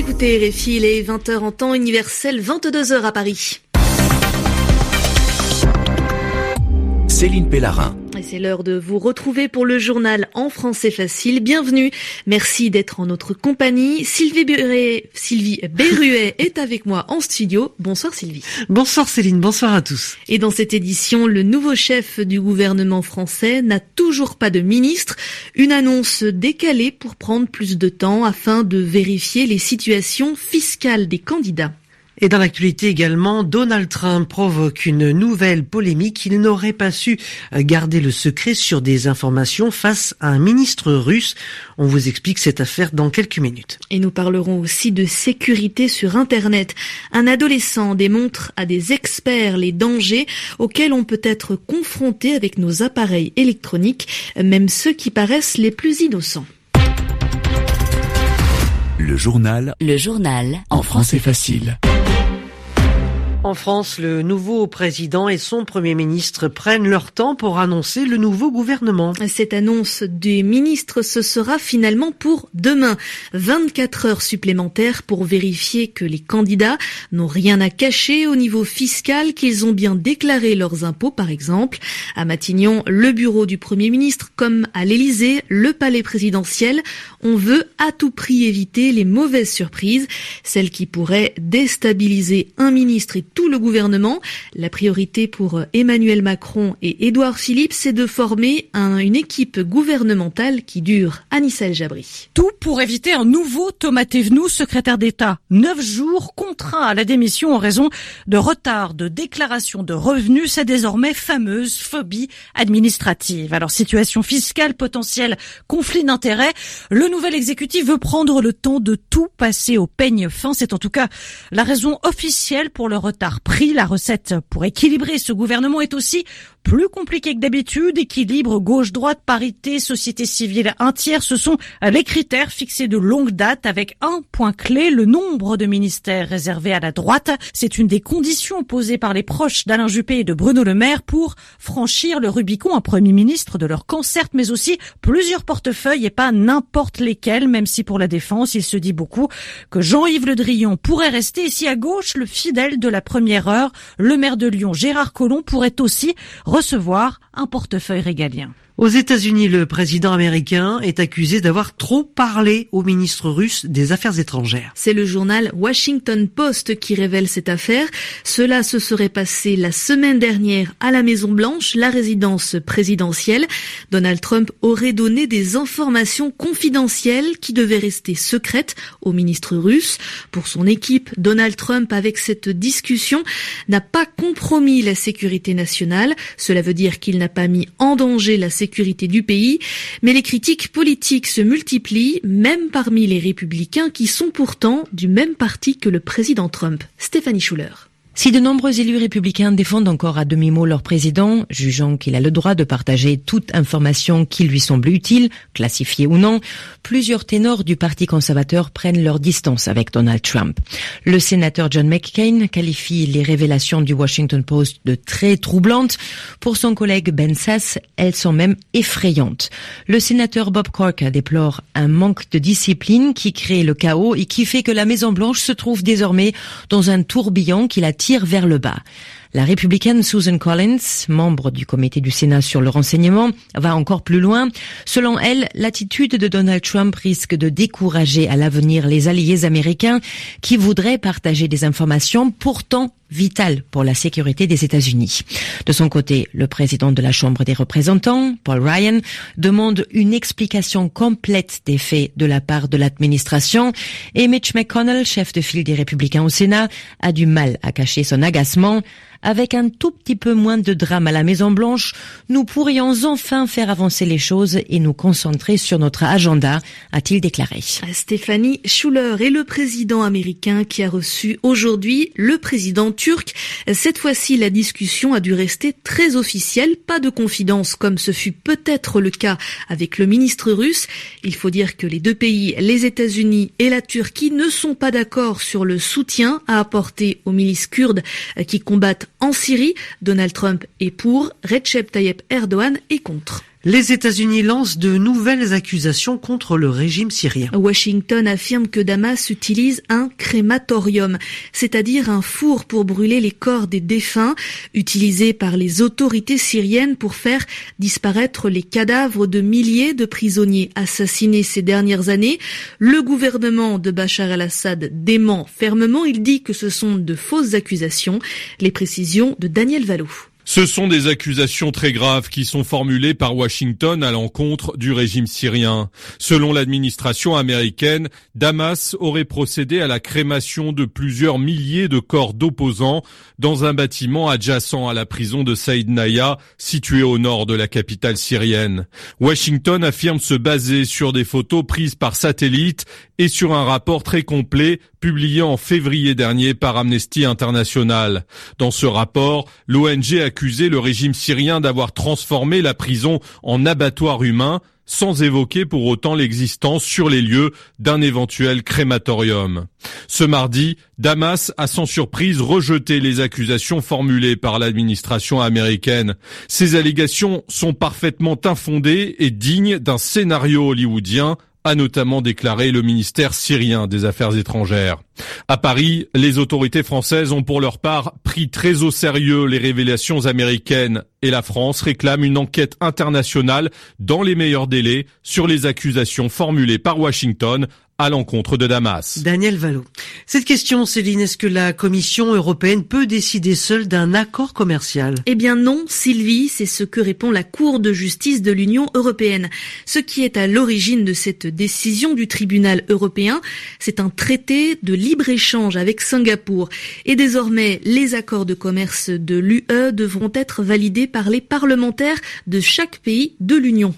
écoutez RFI, il est 20h en temps universel, 22h à Paris. Céline Pellarin. Et c'est l'heure de vous retrouver pour le journal en français facile. Bienvenue. Merci d'être en notre compagnie. Sylvie Berruet, Sylvie Berruet est avec moi en studio. Bonsoir Sylvie. Bonsoir Céline, bonsoir à tous. Et dans cette édition, le nouveau chef du gouvernement français n'a toujours pas de ministre. Une annonce décalée pour prendre plus de temps afin de vérifier les situations fiscales des candidats. Et dans l'actualité également, Donald Trump provoque une nouvelle polémique. Il n'aurait pas su garder le secret sur des informations face à un ministre russe. On vous explique cette affaire dans quelques minutes. Et nous parlerons aussi de sécurité sur Internet. Un adolescent démontre à des experts les dangers auxquels on peut être confronté avec nos appareils électroniques, même ceux qui paraissent les plus innocents. Le journal. Le journal. En français facile. En France, le nouveau président et son premier ministre prennent leur temps pour annoncer le nouveau gouvernement. Cette annonce des ministres, ce sera finalement pour demain. 24 heures supplémentaires pour vérifier que les candidats n'ont rien à cacher au niveau fiscal, qu'ils ont bien déclaré leurs impôts, par exemple. À Matignon, le bureau du premier ministre, comme à l'Élysée, le palais présidentiel, on veut à tout prix éviter les mauvaises surprises, celles qui pourraient déstabiliser un ministre et tout le gouvernement. La priorité pour Emmanuel Macron et Édouard Philippe, c'est de former un, une équipe gouvernementale qui dure. Anissa El Jabri. Tout pour éviter un nouveau Thomas Thévenoud, secrétaire d'État. Neuf jours contraint à la démission en raison de retard de déclaration de revenus, sa désormais fameuse phobie administrative. Alors situation fiscale potentielle, conflit d'intérêts. Le nouvel exécutif veut prendre le temps de tout passer au peigne fin. C'est en tout cas la raison officielle pour le retard pris. La recette pour équilibrer ce gouvernement est aussi plus compliquée que d'habitude. Équilibre gauche-droite, parité, société civile, un tiers, ce sont les critères fixés de longue date avec un point clé, le nombre de ministères réservés à la droite. C'est une des conditions posées par les proches d'Alain Juppé et de Bruno Le Maire pour franchir le Rubicon, un premier ministre de leur camp, certes, mais aussi plusieurs portefeuilles et pas n'importe lesquels, même si pour la défense, il se dit beaucoup que Jean-Yves Le Drian pourrait rester ici à gauche, le fidèle de la première heure. Le maire de Lyon, Gérard Collomb, pourrait aussi recevoir un portefeuille régalien. Aux États-Unis, le président américain est accusé d'avoir trop parlé au ministre russe des Affaires étrangères. C'est le journal Washington Post qui révèle cette affaire. Cela se serait passé la semaine dernière à la Maison Blanche, la résidence présidentielle. Donald Trump aurait donné des informations confidentielles qui devaient rester secrètes au ministre russe. Pour son équipe, Donald Trump, avec cette discussion, n'a pas compromis la sécurité nationale. Cela veut dire qu'il n'a pas mis en danger la sécurité du pays, mais les critiques politiques se multiplient, même parmi les républicains qui sont pourtant du même parti que le président Trump. Stéphanie Schuller. Si de nombreux élus républicains défendent encore à demi-mot leur président, jugeant qu'il a le droit de partager toute information qui lui semble utile, classifiée ou non, plusieurs ténors du Parti conservateur prennent leur distance avec Donald Trump. Le sénateur John McCain qualifie les révélations du Washington Post de très troublantes. Pour son collègue Ben Sass, elles sont même effrayantes. Le sénateur Bob Cork déplore un manque de discipline qui crée le chaos et qui fait que la Maison-Blanche se trouve désormais dans un tourbillon qui la tire vers le bas. La républicaine Susan Collins, membre du comité du Sénat sur le renseignement, va encore plus loin. Selon elle, l'attitude de Donald Trump risque de décourager à l'avenir les alliés américains qui voudraient partager des informations pourtant vitales pour la sécurité des États-Unis. De son côté, le président de la Chambre des représentants, Paul Ryan, demande une explication complète des faits de la part de l'administration et Mitch McConnell, chef de file des républicains au Sénat, a du mal à cacher son agacement avec un tout petit peu moins de drame à la Maison Blanche, nous pourrions enfin faire avancer les choses et nous concentrer sur notre agenda, a-t-il déclaré. Stéphanie Schuller est le président américain qui a reçu aujourd'hui le président turc. Cette fois-ci, la discussion a dû rester très officielle, pas de confidence comme ce fut peut-être le cas avec le ministre russe. Il faut dire que les deux pays, les États-Unis et la Turquie, ne sont pas d'accord sur le soutien à apporter aux milices kurdes qui combattent en Syrie. Donald Trump est pour, Recep Tayyip Erdogan est contre. Les États-Unis lancent de nouvelles accusations contre le régime syrien. Washington affirme que Damas utilise un crématorium, c'est-à-dire un four pour brûler les corps des défunts, utilisé par les autorités syriennes pour faire disparaître les cadavres de milliers de prisonniers assassinés ces dernières années. Le gouvernement de Bachar al-Assad dément fermement. Il dit que ce sont de fausses accusations. Les précisions de Daniel Vallot. Ce sont des accusations très graves qui sont formulées par Washington à l'encontre du régime syrien. Selon l'administration américaine, Damas aurait procédé à la crémation de plusieurs milliers de corps d'opposants dans un bâtiment adjacent à la prison de Saïd Naya, située au nord de la capitale syrienne. Washington affirme se baser sur des photos prises par satellite et sur un rapport très complet publié en février dernier par Amnesty International. Dans ce rapport, l'ONG accusait le régime syrien d'avoir transformé la prison en abattoir humain sans évoquer pour autant l'existence sur les lieux d'un éventuel crématorium. Ce mardi, Damas a sans surprise rejeté les accusations formulées par l'administration américaine. Ces allégations sont parfaitement infondées et dignes d'un scénario hollywoodien a notamment déclaré le ministère syrien des Affaires étrangères. À Paris, les autorités françaises ont pour leur part pris très au sérieux les révélations américaines et la France réclame une enquête internationale dans les meilleurs délais sur les accusations formulées par Washington à l'encontre de Damas. Daniel Vallot. Cette question, Céline, est-ce que la Commission européenne peut décider seule d'un accord commercial? Eh bien non, Sylvie, c'est ce que répond la Cour de justice de l'Union européenne. Ce qui est à l'origine de cette décision du tribunal européen, c'est un traité de libre-échange avec Singapour. Et désormais, les accords de commerce de l'UE devront être validés par les parlementaires de chaque pays de l'Union.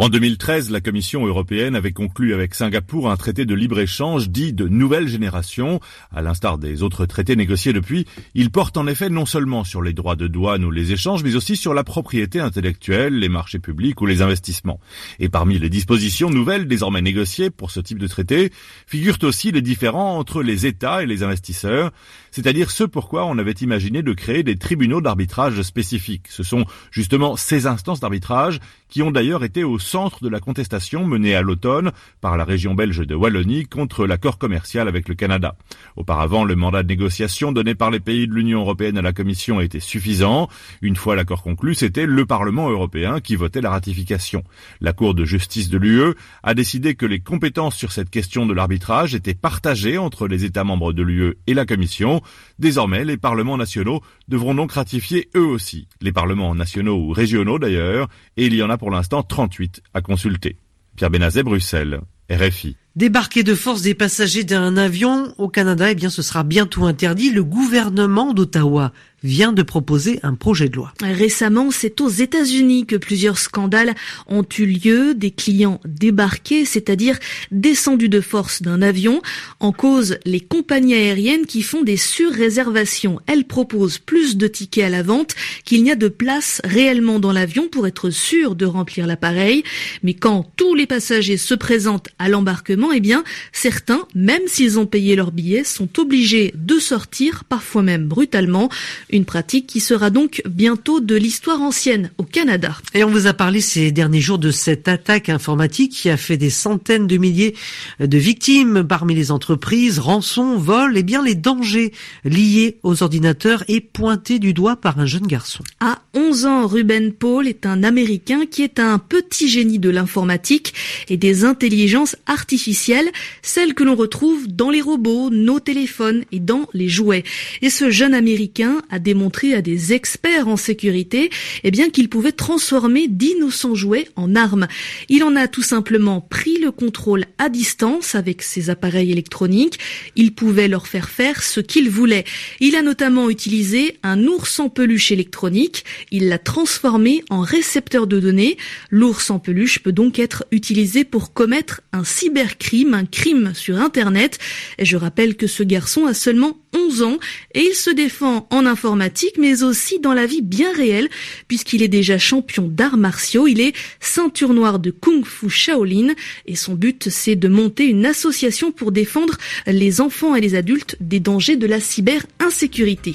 En 2013, la Commission européenne avait conclu avec Singapour un traité de libre-échange dit de nouvelle génération. À l'instar des autres traités négociés depuis, il porte en effet non seulement sur les droits de douane ou les échanges, mais aussi sur la propriété intellectuelle, les marchés publics ou les investissements. Et parmi les dispositions nouvelles désormais négociées pour ce type de traité, figurent aussi les différends entre les États et les investisseurs, c'est-à-dire ce pourquoi on avait imaginé de créer des tribunaux d'arbitrage spécifiques. Ce sont justement ces instances d'arbitrage qui ont d'ailleurs été au centre de la contestation menée à l'automne par la région belge de Wallonie contre l'accord commercial avec le Canada. Auparavant, le mandat de négociation donné par les pays de l'Union européenne à la Commission était suffisant. Une fois l'accord conclu, c'était le Parlement européen qui votait la ratification. La Cour de justice de l'UE a décidé que les compétences sur cette question de l'arbitrage étaient partagées entre les États membres de l'UE et la Commission. Désormais, les parlements nationaux devront donc ratifier eux aussi. Les parlements nationaux ou régionaux d'ailleurs, et il y en a pour l'instant 38 à consulter. Pierre Benazet, Bruxelles, RFI. Débarquer de force des passagers d'un avion au Canada, eh bien, ce sera bientôt interdit. Le gouvernement d'Ottawa vient de proposer un projet de loi. Récemment, c'est aux États-Unis que plusieurs scandales ont eu lieu. Des clients débarqués, c'est-à-dire descendus de force d'un avion, en cause les compagnies aériennes qui font des surréservations. Elles proposent plus de tickets à la vente qu'il n'y a de place réellement dans l'avion pour être sûr de remplir l'appareil. Mais quand tous les passagers se présentent à l'embarquement, eh bien, certains, même s'ils ont payé leur billet, sont obligés de sortir, parfois même brutalement. Une pratique qui sera donc bientôt de l'histoire ancienne au Canada. Et on vous a parlé ces derniers jours de cette attaque informatique qui a fait des centaines de milliers de victimes parmi les entreprises, rançons, vols, et bien les dangers liés aux ordinateurs est pointé du doigt par un jeune garçon. À 11 ans, Ruben Paul est un Américain qui est un petit génie de l'informatique et des intelligences artificielles, celles que l'on retrouve dans les robots, nos téléphones et dans les jouets. Et ce jeune Américain a démontré à des experts en sécurité eh bien qu'il pouvait transformer d'innocents jouets en armes. Il en a tout simplement pris le contrôle à distance avec ses appareils électroniques. Il pouvait leur faire faire ce qu'il voulait. Il a notamment utilisé un ours en peluche électronique. Il l'a transformé en récepteur de données. L'ours en peluche peut donc être utilisé pour commettre un cybercrime, un crime sur Internet. Et je rappelle que ce garçon a seulement 11 ans et il se défend en informatique mais aussi dans la vie bien réelle puisqu'il est déjà champion d'arts martiaux, il est ceinture noire de Kung Fu Shaolin et son but c'est de monter une association pour défendre les enfants et les adultes des dangers de la cyber insécurité.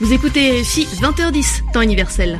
Vous écoutez RFI 20h10 temps universel.